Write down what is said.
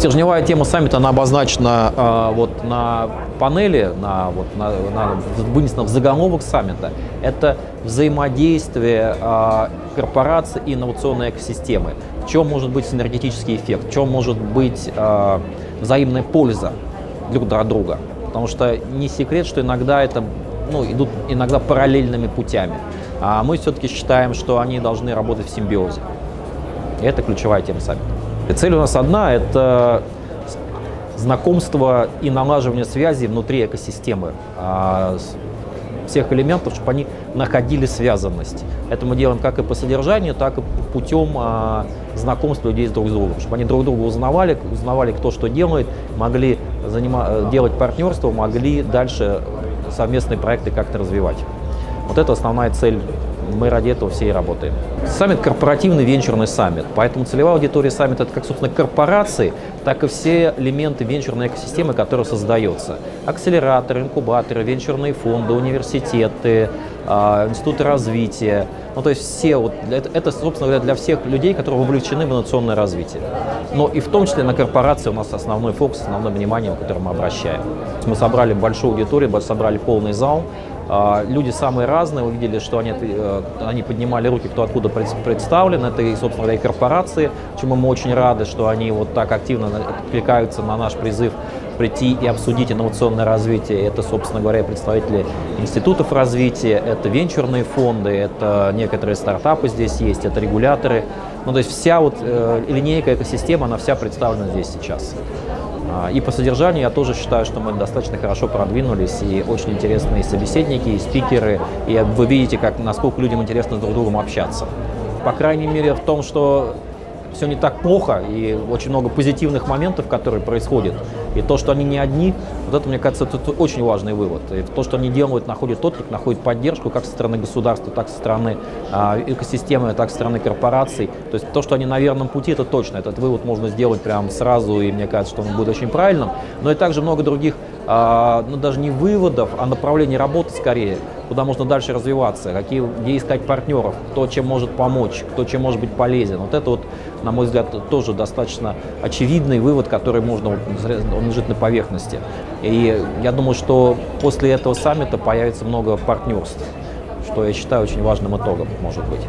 Стержневая тема саммита, она обозначена э, вот на панели, на, вот, на, на, вынесена в заголовок саммита. Это взаимодействие э, корпораций и инновационной экосистемы. В чем может быть синергетический эффект, в чем может быть э, взаимная польза друг для друга. Потому что не секрет, что иногда это ну, идут иногда параллельными путями. А мы все-таки считаем, что они должны работать в симбиозе. И это ключевая тема саммита. И цель у нас одна – это знакомство и налаживание связи внутри экосистемы а, всех элементов, чтобы они находили связанность. Это мы делаем как и по содержанию, так и путем а, знакомства людей с друг с другом, чтобы они друг друга узнавали, узнавали, кто что делает, могли занима- делать партнерство, могли дальше совместные проекты как-то развивать. Вот это основная цель мы ради этого все и работаем. Саммит – корпоративный венчурный саммит, поэтому целевая аудитория саммита – это как, собственно, корпорации, так и все элементы венчурной экосистемы, которые создаются. Акселераторы, инкубаторы, венчурные фонды, университеты, а, институты развития. Ну, то есть все, вот, это, собственно говоря, для всех людей, которые вовлечены в инновационное развитие. Но и в том числе на корпорации у нас основной фокус, основное внимание, которое мы обращаем. Мы собрали большую аудиторию, собрали полный зал, люди самые разные, вы видели, что они, э, они поднимали руки, кто откуда представлен. Это, и, собственно и корпорации, чему мы очень рады, что они вот так активно откликаются на наш призыв прийти и обсудить инновационное развитие. Это, собственно говоря, представители институтов развития, это венчурные фонды, это некоторые стартапы здесь есть, это регуляторы. Ну, то есть вся вот э, линейка экосистема, она вся представлена здесь сейчас. А, и по содержанию я тоже считаю, что мы достаточно хорошо продвинулись, и очень интересные собеседники, и спикеры, и вы видите, как, насколько людям интересно друг с другом общаться. По крайней мере, в том, что все не так плохо, и очень много позитивных моментов, которые происходят. И то, что они не одни, вот это, мне кажется, это очень важный вывод. И то, что они делают, находит отклик, находит поддержку как со стороны государства, так со стороны э, экосистемы, так со стороны корпораций. То есть то, что они на верном пути, это точно. Этот вывод можно сделать прямо сразу, и мне кажется, что он будет очень правильным. Но и также много других ну, даже не выводов, а направлений работы скорее, куда можно дальше развиваться, какие, где искать партнеров, кто чем может помочь, кто чем может быть полезен. Вот это вот, на мой взгляд, тоже достаточно очевидный вывод, который можно, он лежит на поверхности. И я думаю, что после этого саммита появится много партнерств, что я считаю очень важным итогом, может быть.